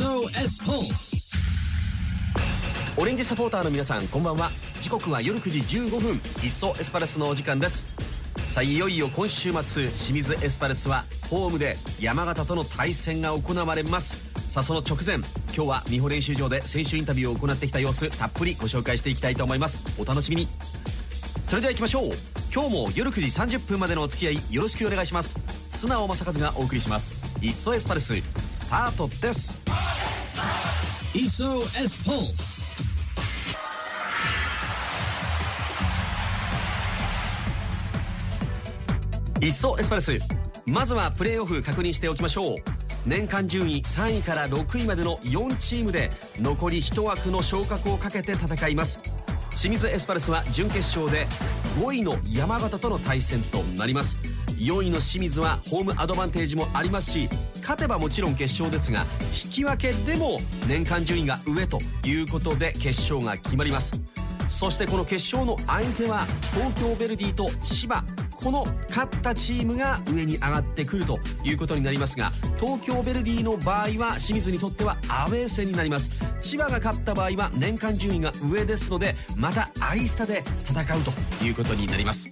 SOS Pulse オレンジサポーターの皆さんこんばんは。時刻は夜9時15分。いっそエスパルスのお時間です。さあいよいよ今週末清水エスパルスはホームで山形との対戦が行われます。さあその直前今日は美穂練習場で選手インタビューを行ってきた様子たっぷりご紹介していきたいと思います。お楽しみに。それでは行きましょう。今日も夜9時30分までのお付き合いよろしくお願いします。素直正和がお送りします。いっそエスパルススタートです。いっそエスパルス。いっそエスパルスまずはプレーオフ確認しておきましょう。年間順位3位から6位までの4チームで残り1枠の昇格をかけて戦います清水エスパルスは準決勝で5位の山形との対戦となります。4位の清水はホームアドバンテージもありますし勝てばもちろん決勝ですが引き分けでも年間順位が上ということで決勝が決まります。そしてこの決勝の相手は東京ヴェルディと千葉。この勝ったチームが上に上がってくるということになりますが東京ヴェルディの場合は清水にとってはアウェー戦になります。千葉が勝った場合は年間順位が上ですのでまたアイスタで戦うということになります。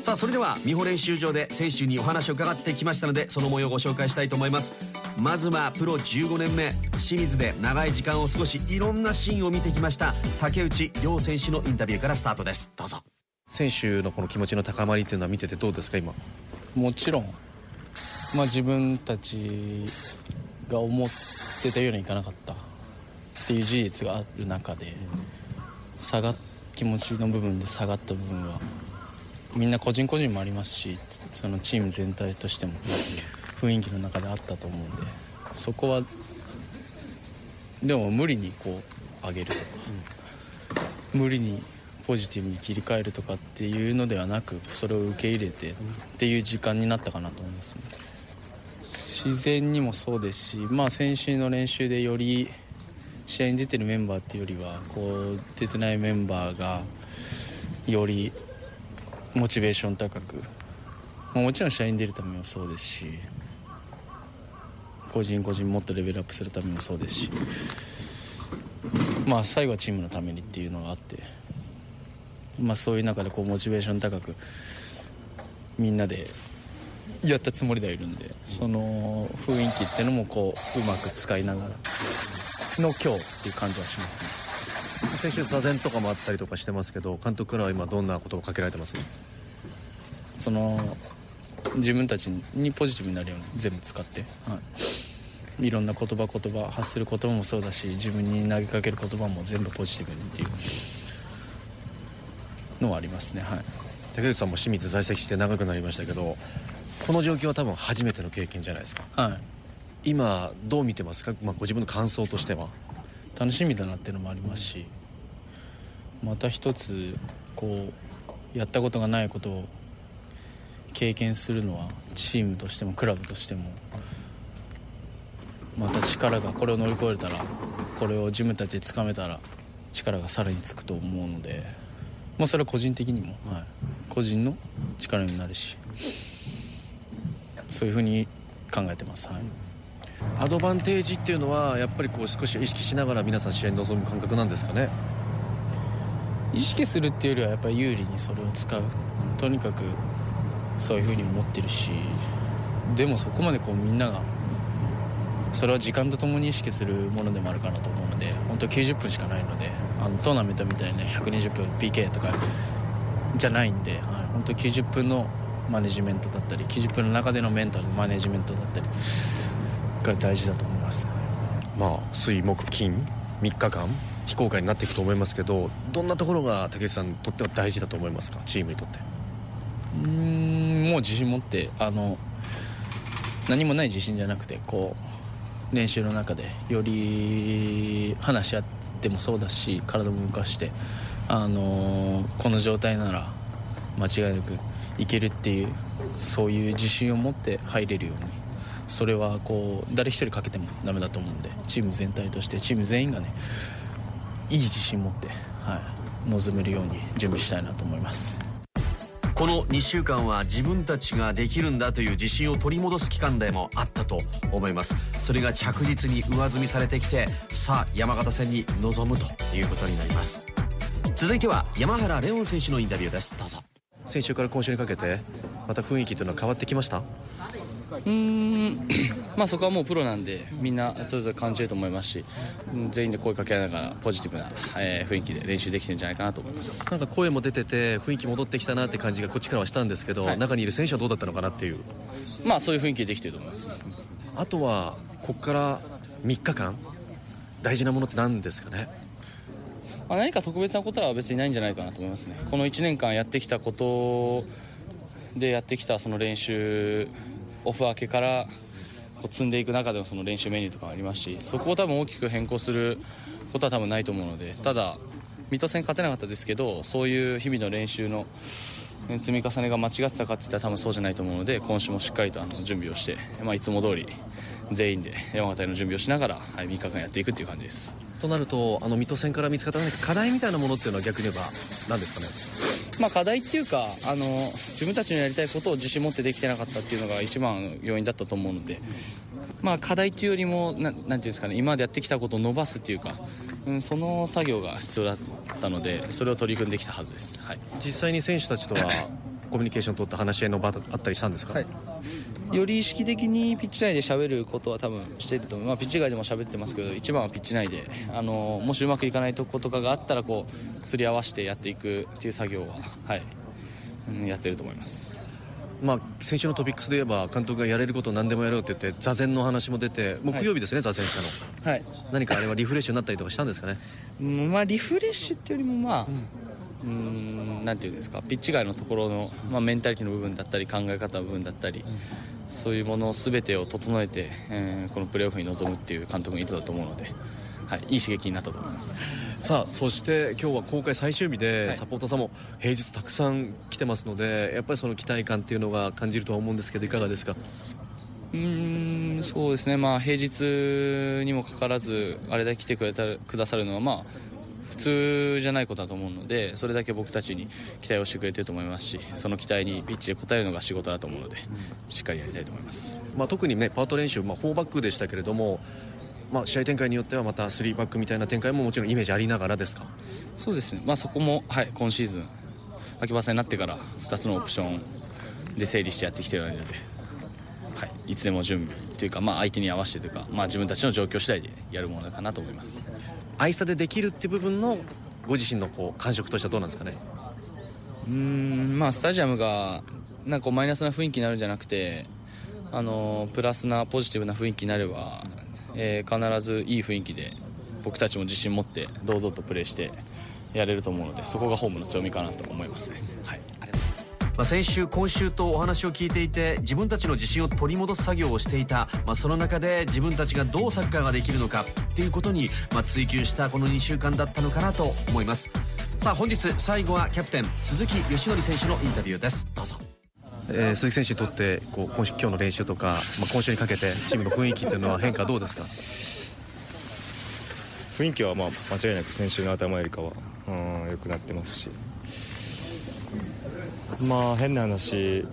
さあそれでは美穂練習場で選手にお話を伺ってきましたのでその模様をご紹介したいと思います。まずはプロ15年目清水で長い時間を過ごしいろんなシーンを見てきました竹内涼選手のインタビューからスタートです。どうぞ。選手のこの気持ちの高まりっていうのは見ててどうですか今？もちろん、まあ、自分たちが思ってたようにいかなかったっていう事実がある中で下が気持ちの部分で下がった部分はみんな個人個人もありますしそのチーム全体としても雰囲気の中であったと思うんでそこはでも無理にこう上げるとか、無理にポジティブに切り替えるとかっていうのではなくそれを受け入れてっていう時間になったかなと思いますね。自然にもそうですしまあ先週の練習でより試合に出てるメンバーっていうよりはこう出てないメンバーがよりモチベーション高くもちろん試合に出るためもそうですし個人個人もっとレベルアップするためもそうですしまあ最後はチームのためにっていうのがあってまあ、そういう中でこうモチベーション高くみんなでやったつもりではいるんでその雰囲気っていうのもこううまく使いながらの今日っていう感じはしますね。先週座禅とかもあったりとかしてますけど監督からは今どんなことをかけられてます？その自分たちにポジティブになるように全部使って、はい、いろんな言葉言葉発する言葉もそうだし自分に投げかける言葉も全部ポジティブにっていうのはありますね。はい。竹内さんも清水在籍して長くなりましたけどこの状況は多分初めての経験じゃないですか。はい。今どう見てますか、まあ、ご自分の感想としては。楽しみだなっていうのもありますしまた一つこうやったことがないことを経験するのはチームとしてもクラブとしてもまた力がこれを乗り越えたらこれを自分たちでつかめたら力がさらにつくと思うのでまあ、それは個人的にも、はい、個人の力になるしそういうふうに考えてます、はい、アドバンテージっていうのはやっぱりこう少し意識しながら皆さん試合に臨む感覚なんですかね？意識するっていうよりはやっぱり有利にそれを使う。とにかくそういうふうに思ってるしでもそこまでこうみんながそれは時間とともに意識するものでもあるかなと思うので本当90分しかないのであのトーナメントみたいにね120分 PK とかじゃないんで、はい、本当90分のマネジメントだったり90分の中でのメンタルのマネジメントだったりが大事だと思います、まあ水木金3日間非公開になっていくと思いますけどどんなところが竹内さんにとっては大事だと思いますか？チームにとって。うんもう自信持ってあの何もない自信じゃなくてこう練習の中でより話し合ってってもそうだし体も動かして、あのー、この状態なら間違いなくいけるっていうそういう自信を持って入れるようにそれはこう誰一人かけてもダメだと思うんでチーム全体としてチーム全員がねいい自信持って、はい、臨めるように準備したいなと思います。この2週間は自分たちができるんだという自信を取り戻す期間でもあったと思います。それが着実に上積みされてきてさあ山形戦に臨むということになります。続いては山原レオン選手のインタビューです。どうぞ。先週から今週にかけてまた雰囲気というのは変わってきました？うん。まあそこはもうプロなんでみんなそれぞれ感じると思いますし全員で声かけながらポジティブな、えー、雰囲気で練習できてるんじゃないかなと思います。なんか声も出てて雰囲気戻ってきたなって感じがこっちからはしたんですけど、はい、中にいる選手はどうだったのかなっていう。まあそういう雰囲気できてると思います。あとはここから3日間大事なものって何ですかね？まあ、何か特別なことは別にないんじゃないかなと思いますね。この1年間やってきたことでやってきたその練習オフ明けからこう積んでいく中でのその練習メニューとかありますしそこを多分大きく変更することは多分ないと思うのでただ水戸戦勝てなかったですけどそういう日々の練習の積み重ねが間違ってたかって言ったら多分そうじゃないと思うので今週もしっかりとあの準備をして、まあ、いつも通り全員で山形への準備をしながら、はい、3日間やっていくっていう感じです。となるとあの水戸戦から見つかった課題みたいなものっていうのは逆に言えば何ですかね、まあ、課題っていうかあの自分たちのやりたいことを自信持ってできてなかったっていうのが一番要因だったと思うので、まあ、課題っていうよりもななんていうんですかね今までやってきたことを伸ばすっていうか、うん、その作業が必要だったのでそれを取り組んできたはずです、はい、実際に選手たちとはコミュニケーション取って話し合いの場あったりしたんですか、はいより意識的にピッチ内で喋ることは多分していると思う、まあ、ピッチ外でも喋ってますけど一番はピッチ内であのもしうまくいかないとことかがあったらこうすり合わせてやっていくっていう作業は、はい。うん、やってると思います。まあ、先週のトピックスで言えば監督がやれることを何でもやろうって言って座禅の話も出て木曜日ですね、はい、座禅したの、はい、何かあれはリフレッシュになったりとかしたんですかね、まあ、リフレッシュっていうよりもまあ、うん、なんていうんですかピッチ外のところの、まあ、メンタリティの部分だったり考え方の部分だったり、そういうもの全てを整えて、えー、このプレーオフに臨むっていう監督の意図だと思うので、はい、いい刺激になったと思います。さあそして今日は公開最終日でサポーターさんも平日たくさん来てますのでやっぱりその期待感っていうのが感じるとは思うんですけどいかがですか？うんそうですね、まあ、平日にもかかわらずあれだけ来てくれたくださるのは、まあ、普通じゃないことだと思うのでそれだけ僕たちに期待をしてくれてると思いますしその期待にピッチで応えるのが仕事だと思うので、しっかりやりたいと思います、まあ、特に、ね、パート練習、まあ、4バックでしたけれども、まあ、試合展開によってはまた3バックみたいな展開ももちろんイメージありながらですか？そうですね、まあ、そこも、はい、今シーズン秋葉さんになってから2つのオプションで整理してやってきているので、はい、いつでも準備というか、まあ、相手に合わせてというか、まあ、自分たちの状況次第でやるものかなと思います。アイスタでできるっていう部分のご自身のこう感触としてはどうなんですかね？うんまあスタジアムがなんかマイナスな雰囲気になるんじゃなくてあのプラスなポジティブな雰囲気になれば、えー、必ずいい雰囲気で僕たちも自信持って堂々とプレーしてやれると思うのでそこがホームの強みかなと思いますね。はいまあ、先週、今週とお話を聞いていて自分たちの自信を取り戻す作業をしていた、まあ、その中で自分たちがどうサッカーができるのかっていうことに、まあ、追求したこの2週間だったのかなと思います。さあ本日最後はキャプテン鈴木義則選手のインタビューです。どうぞ。えー、鈴木選手にとってこう今週今日の練習とか、まあ、今週にかけてチームの雰囲気というのは変化どうですか？雰囲気はまあ間違いなく先週の頭よりかは良くなってますしまあ変な話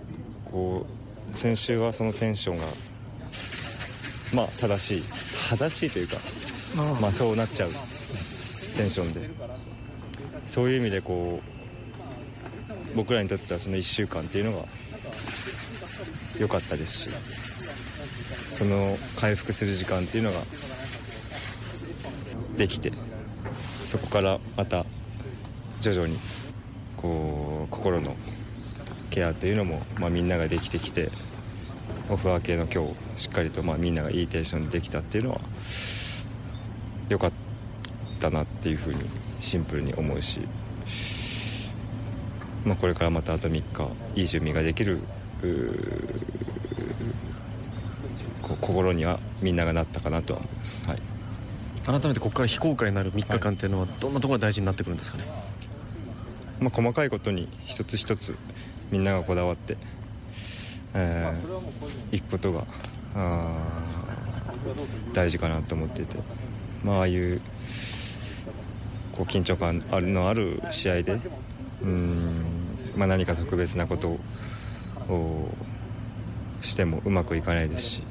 こう先週はそのテンションがまあ正しい。正しいというかまあそうなっちゃう。テンションで。そういう意味でこう僕らにとってはその1週間っていうのが良かったですしその回復する時間っていうのができてそこからまた徐々にこう心のケアというのも、まあ、みんなができてきてオフ明けの今日しっかりとまあみんながいいテンションでできたっていうのは良かったなっていうふうにシンプルに思うし、まあ、これからまたあと3日いい準備ができる心にはみんながなったかなとは思います、はい、改めてここから非公開になる3日間っていうのはどんなところが大事になってくるんですかね、まあ、細かいことに一つ一つみんながこだわって、えー、行くことが大事かなと思っていて、まあ、ああいうこう緊張感のある試合でうんまあ、何か特別なことをしてもうまくいかないですし、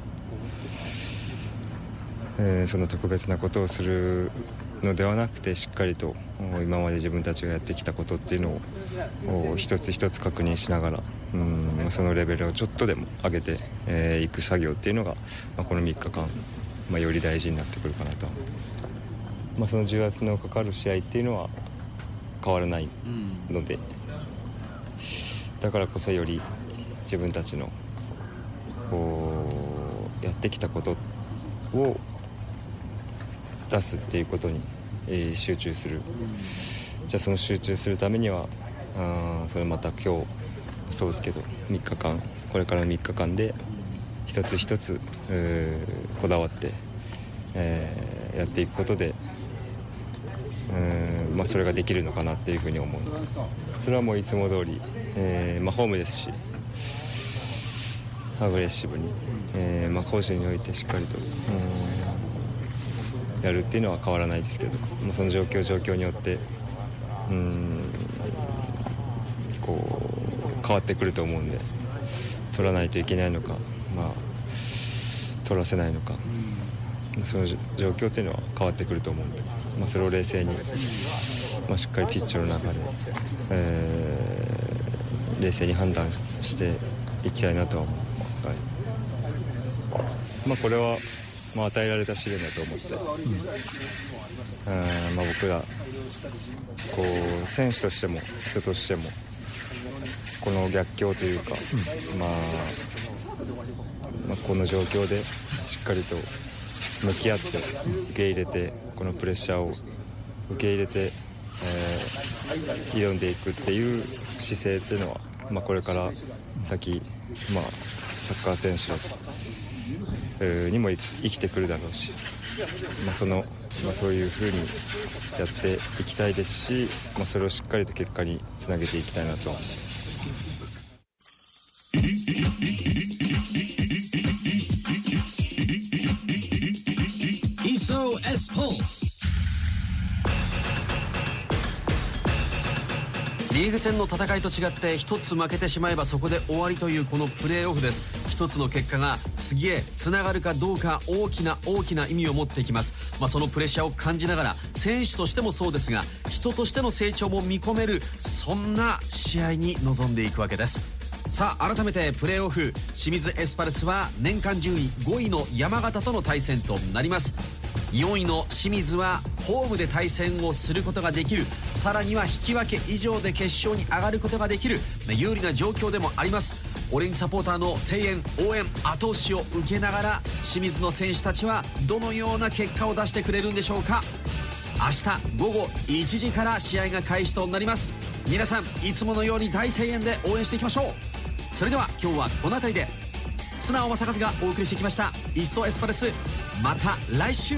えー、その特別なことをするのではなくてしっかりと今まで自分たちがやってきたことっていうのを一つ一つ確認しながらうんそのレベルをちょっとでも上げてい、えー、く作業っていうのが、まあ、この3日間、まあ、より大事になってくるかなと。思います、まあ、その重圧のかかる試合っていうのは変わらないので、だからこそより自分たちのこうやってきたことを出すっていうことに、えー、集中する。じゃあその集中するためにはあそれまた今日そうですけど3日間これからの3日間で一つ一つこだわって、えー、やっていくことでうん、まあ、それができるのかなっていうふうに思う。それはもういつも通り、えーまあ、ホームですしアグレッシブに、えーまあ、攻守においてしっかりとやるっていうのは変わらないですけど、まあ、その状況状況によってうんこう変わってくると思うんで取らないといけないのか、まあ、取らせないのか、その状況っていうのは変わってくると思うんで、まあ、それを冷静に、まあ、しっかりピッチの中で、えー、冷静に判断していきたいなとは思います。はいまあ、これはまあ、与えられた試練だと思って、うんまあ、僕らこう選手としても人としてもこの逆境というか、まあ、まあこの状況でしっかりと向き合って受け入れてこのプレッシャーを受け入れて、えー、挑んでいくっていう姿勢っていうのは、まあ、これから先、まあ、サッカー選手にも生きてくるだろうし、まあ、その、まあ、そういうふうにやっていきたいですし、まあ、それをしっかりと結果につなげていきたいなと。ーグ戦の戦いと違って1つ負けてしまえばそこで終わりというこのプレーオフです。1つの結果が次へつながるかどうか大きな大きな意味を持っていきます、まあ、そのプレッシャーを感じながら選手としてもそうですが人としての成長も見込めるそんな試合に臨んでいくわけです。さあ改めてプレーオフ清水エスパルスは年間順位5位の山形との対戦となります。4位の清水はホームで対戦をすることができる。さらには引き分け以上で決勝に上がることができる。有利な状況でもあります。オレンジサポーターの声援応援後押しを受けながら清水の選手たちはどのような結果を出してくれるんでしょうか。明日午後1時から試合が開始となります。皆さんいつものように大声援で応援していきましょう。それでは今日はこの辺りで。素直正和がお送りしてきました「いっそエスパレス」また来週。